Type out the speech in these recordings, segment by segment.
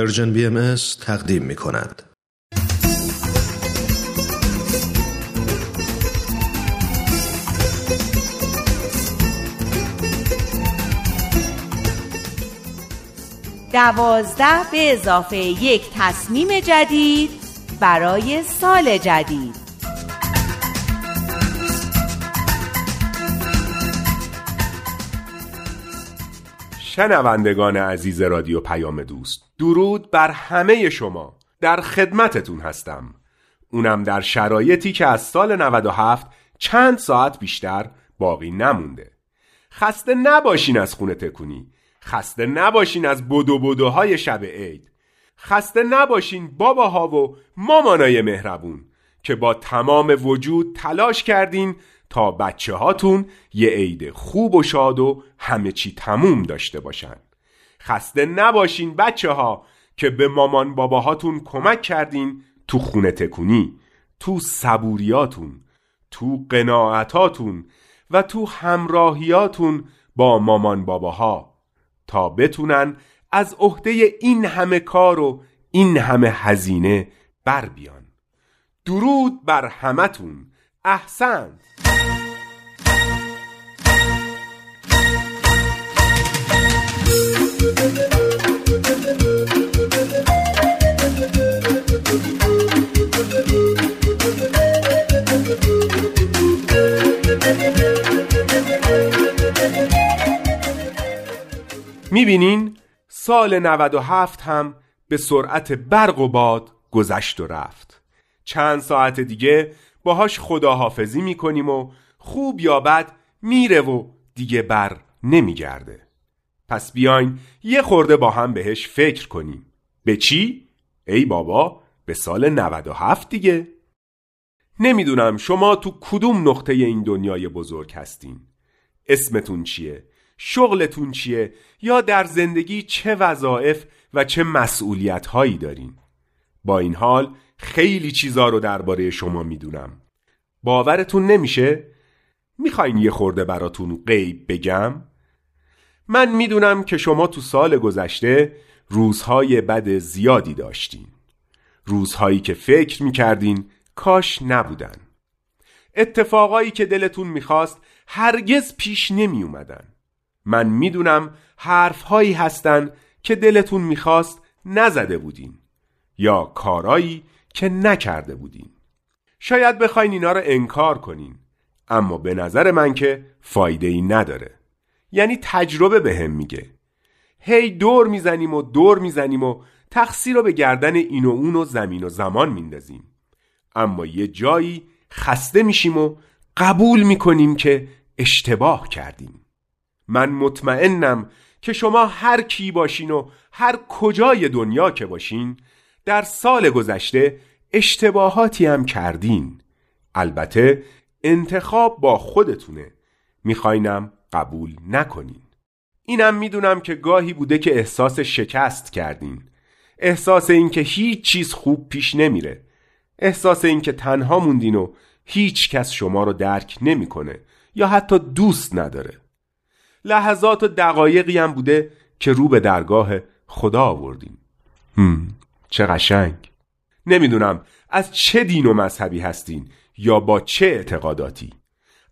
پرژن بی ام تقدیم می کند. دوازده به اضافه یک تصمیم جدید برای سال جدید شنوندگان عزیز رادیو پیام دوست درود بر همه شما. در خدمتتون هستم. اونم در شرایطی که از سال 97 چند ساعت بیشتر باقی نمونده. خسته نباشین از خونه تکونی. خسته نباشین از بدو بدوهای شب عید. خسته نباشین باباها و مامانای مهربون که با تمام وجود تلاش کردین تا بچه هاتون یه عید خوب و شاد و همه چی تموم داشته باشن. خسته نباشین بچه ها که به مامان باباهاتون کمک کردین تو خونه تکونی تو صبوریاتون تو قناعتاتون و تو همراهیاتون با مامان باباها تا بتونن از عهده این همه کار و این همه هزینه بر بیان. درود بر همتون. احسن. می‌بینین سال 97 هم به سرعت برق و باد گذشت و رفت. چند ساعت دیگه باهاش خداحافظی می‌کنیم و خوب یا بد میره و دیگه بر نمیگرده پس بیاین یه خورده با هم بهش فکر کنیم به چی؟ ای بابا به سال 97 دیگه نمی‌دونم شما تو کدوم نقطه این دنیای بزرگ هستین اسمتون چیه؟ شغلتون چیه؟ یا در زندگی چه وظایف و چه مسئولیت هایی دارین؟ با این حال خیلی چیزا رو درباره شما می‌دونم باورتون نمیشه؟ می‌خواین یه خورده براتون غیب بگم؟ من می‌دونم که شما تو سال گذشته روزهای بد زیادی داشتین روزهایی که فکر می‌کردین کاش نبودن اتفاقایی که دلتون می‌خواست هرگز پیش نمی اومدن من می‌دونم حرفهایی هستن که دلتون می‌خواست نزده بودین یا کارایی که نکرده بودین. شاید بخواین اینا رو انکار کنین. اما به نظر من که فایده ای نداره. یعنی تجربه به هم میگه. هی دور می‌زنیم و دور می‌زنیم و تقصیر رو به گردن این و اون و زمین و زمان میندازیم. اما یه جایی خسته میشیم و قبول می‌کنیم که اشتباه کردیم. من مطمئنم که شما هر کی باشین و هر کجای دنیا که باشین در سال گذشته اشتباهاتی هم کردین. البته انتخاب با خودتونه. میخواینم قبول نکنین. اینم می‌دونم که گاهی بوده که احساس شکست کردین. احساس اینکه هیچ چیز خوب پیش نمیره. احساس اینکه تنها موندین و هیچ کس شما رو درک نمی‌کنه یا حتی دوست نداره. لحظات و دقایقی هم بوده که رو به درگاه خدا آوردین. چه قشنگ. نمی‌دونم از چه دین و مذهبی هستین یا با چه اعتقاداتی.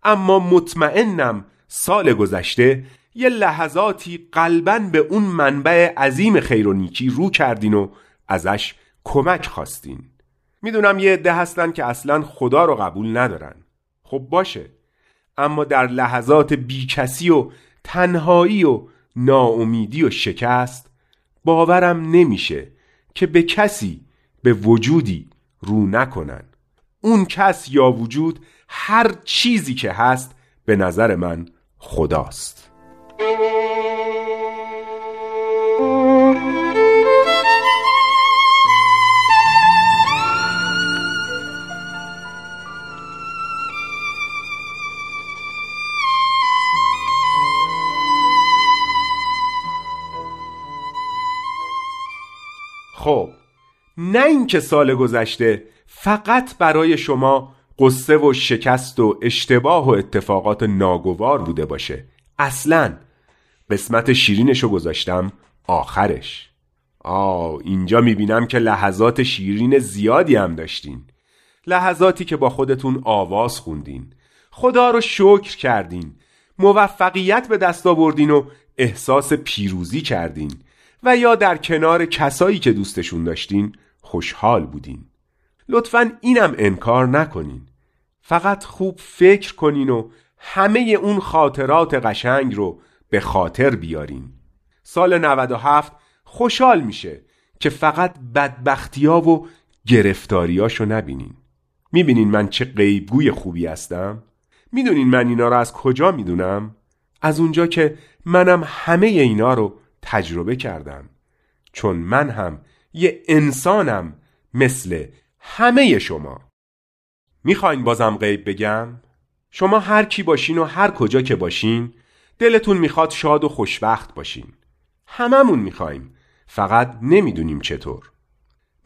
اما مطمئنم سال گذشته یه لحظاتی قلبا به اون منبع عظیم خیر و نیکی رو کردین و ازش کمک خواستین. می‌دونم یه عده هستن که اصلا خدا رو قبول ندارن. خب باشه. اما در لحظات بیکسی و تنهایی و ناامیدی و شکست باورم نمیشه که به کسی به وجودی رو نکنن. اون کس یا وجود هر چیزی که هست به نظر من خداست. خب نه اینکه سال گذشته فقط برای شما قصه و شکست و اشتباه و اتفاقات ناگوار بوده باشه. اصلا قسمت شیرینشو گذاشتم آخرش. آه اینجا می‌بینم که لحظات شیرین زیادی هم داشتین. لحظاتی که با خودتون آواز خوندین. خدا رو شکر کردین. موفقیت به دست آوردین و احساس پیروزی کردین. و یا در کنار کسایی که دوستشون داشتین خوشحال بودین لطفا اینم انکار نکنین فقط خوب فکر کنین و همه اون خاطرات قشنگ رو به خاطر بیارین سال 97 خوشحال میشه که فقط بدبختیا و گرفتاریاشو نبینین می‌بینین من چه غیبگوی خوبی هستم؟ می‌دونین من اینا رو از کجا می‌دونم؟ از اونجا که منم همه اینا رو تجربه کردم. چون من هم یه انسانم مثل همه شما. می‌خواین بازم غیب بگم؟ شما هر کی باشین و هر کجا که باشین دلتون می‌خواد شاد و خوشبخت باشین. هممون می‌خوایم. فقط نمی‌دونیم چطور.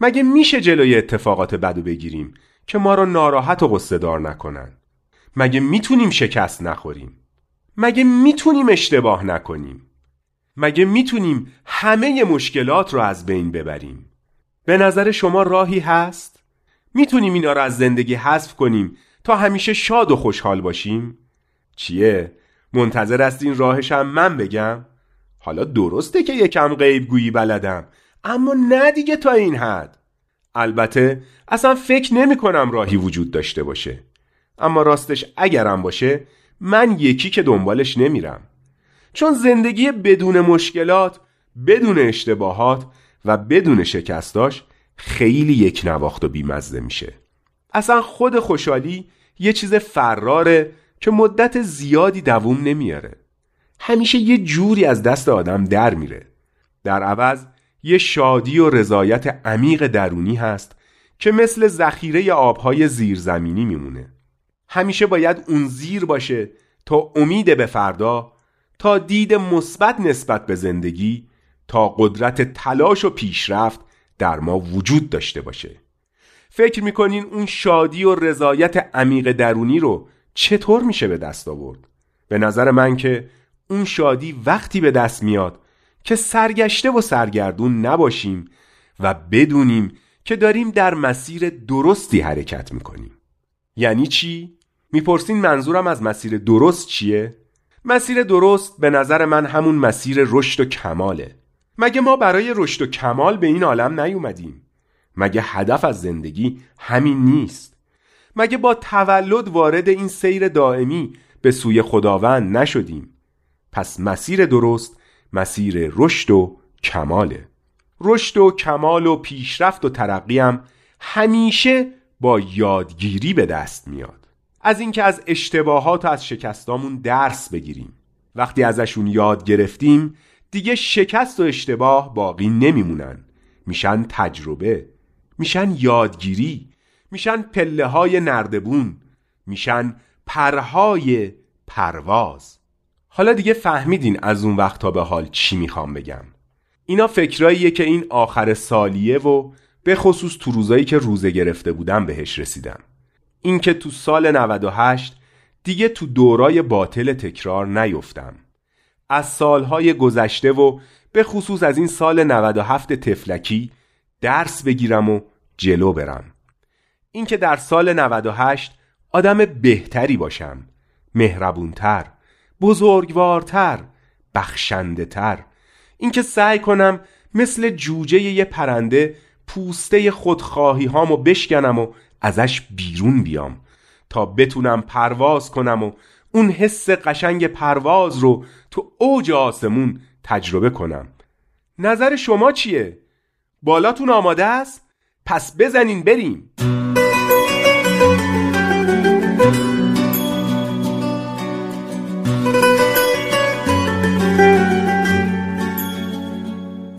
مگه میشه جلوی اتفاقات بدو بگیریم که ما رو ناراحت و قصه دار نکنن؟ مگه می‌تونیم شکست نخوریم؟ مگه می‌تونیم اشتباه نکنیم؟ مگه می‌تونیم همه مشکلات رو از بین ببریم؟ به نظر شما راهی هست؟ می‌تونیم اینا رو از زندگی حذف کنیم تا همیشه شاد و خوشحال باشیم؟ چیه؟ منتظر هستین راهش هم من بگم؟ حالا درسته که یکم غیب گویی بلدم اما نه دیگه تا این حد. البته اصلا فکر نمی کنم راهی وجود داشته باشه. اما راستش اگرم باشه من یکی که دنبالش نمیرم. چون زندگی بدون مشکلات بدون اشتباهات و بدون شکستاش خیلی یک نواخت و بیمزده میشه. اصلا خود خوشحالی یه چیز فراره که مدت زیادی دووم نمیاره. همیشه یه جوری از دست آدم در میره. در عوض یه شادی و رضایت عمیق درونی هست که مثل ذخیره آبهای زیرزمینی میمونه. همیشه باید اون زیر باشه تا امید به فردا تا دید مثبت نسبت به زندگی تا قدرت تلاش و پیشرفت در ما وجود داشته باشه فکر می‌کنین اون شادی و رضایت عمیق درونی رو چطور میشه به دست آورد به نظر من که اون شادی وقتی به دست میاد که سرگشته و سرگردون نباشیم و بدونیم که داریم در مسیر درستی حرکت می‌کنیم یعنی چی؟ می‌پرسین منظورم از مسیر درست چیه؟ مسیر درست به نظر من همون مسیر رشد و کماله مگه ما برای رشد و کمال به این عالم نیومدیم؟ مگه هدف از زندگی همین نیست؟ مگه با تولد وارد این سیر دائمی به سوی خداوند نشدیم؟ پس مسیر درست مسیر رشد و کماله رشد و کمال و پیشرفت و ترقی هم همیشه با یادگیری به دست میاد از اینکه از اشتباهات و از شکستامون درس بگیریم. وقتی ازشون یاد گرفتیم دیگه شکست و اشتباه باقی نمیمونن. میشن تجربه میشن یادگیری میشن پله های نردبون میشن پرهای پرواز. حالا دیگه فهمیدین از اون وقت تا به حال چی می‌خوام بگم. اینا فکراییه که این آخر سالیه و به خصوص تو روزایی که روزه گرفته بودم بهش رسیدم. اینکه تو سال 98 دیگه تو دورای باطل تکرار نیفتم. از سالهای گذشته و به خصوص از این سال 97 تفلکی درس بگیرم و جلو برم. اینکه در سال 98 آدم بهتری باشم مهربونتر بزرگوارتر بخشنده تر اینکه سعی کنم مثل جوجه یه پرنده پوسته خودخواهی هامو بشکنم و ازش بیرون بیام تا بتونم پرواز کنم و اون حس قشنگ پرواز رو تو اوج آسمون تجربه کنم نظر شما چیه؟ بالاتون آماده است؟ پس بزنین بریم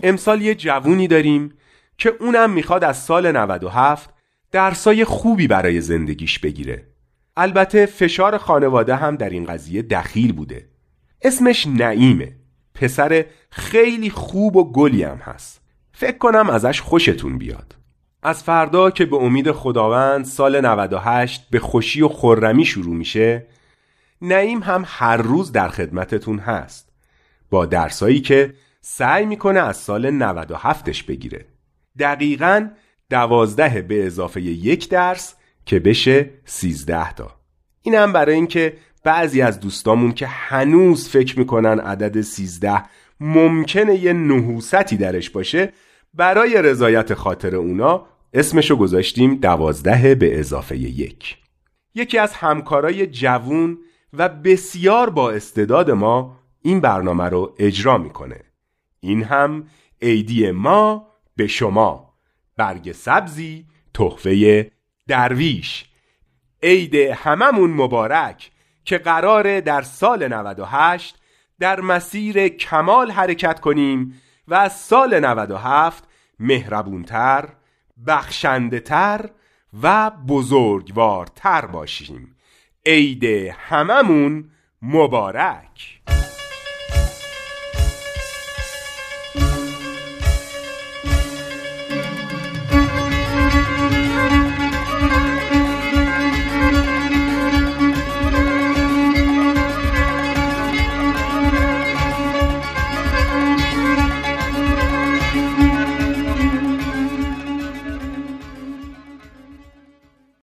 امسال یه جوونی داریم که اونم می‌خواد از سال 97 درسای خوبی برای زندگیش بگیره. البته فشار خانواده هم در این قضیه دخیل بوده. اسمش نعیمه. پسر خیلی خوب و گلی هم هست. فکر کنم ازش خوشتون بیاد. از فردا که به امید خداوند سال 98 به خوشی و خرمی شروع میشه نعیم هم هر روز در خدمتتون هست. با درسایی که سعی می‌کنه از سال 97ش بگیره. دقیقا دوازده به اضافه یک درس که بشه سیزده تا. اینم برای اینکه بعضی از دوستامون که هنوز فکر می‌کنن عدد سیزده ممکنه یه نحوستی درش باشه برای رضایت خاطر اونا اسمشو گذاشتیم دوازده به اضافه یک. یکی از همکارای جوون و بسیار با استعداد ما این برنامه رو اجرا می‌کنه. این هم عیدی ما به شما. برگ سبزی تحفه درویش. عید هممون مبارک که قراره در سال 98 در مسیر کمال حرکت کنیم و از سال 97 مهربونتر، بخشنده و بزرگوارتر باشیم. عید هممون مبارک.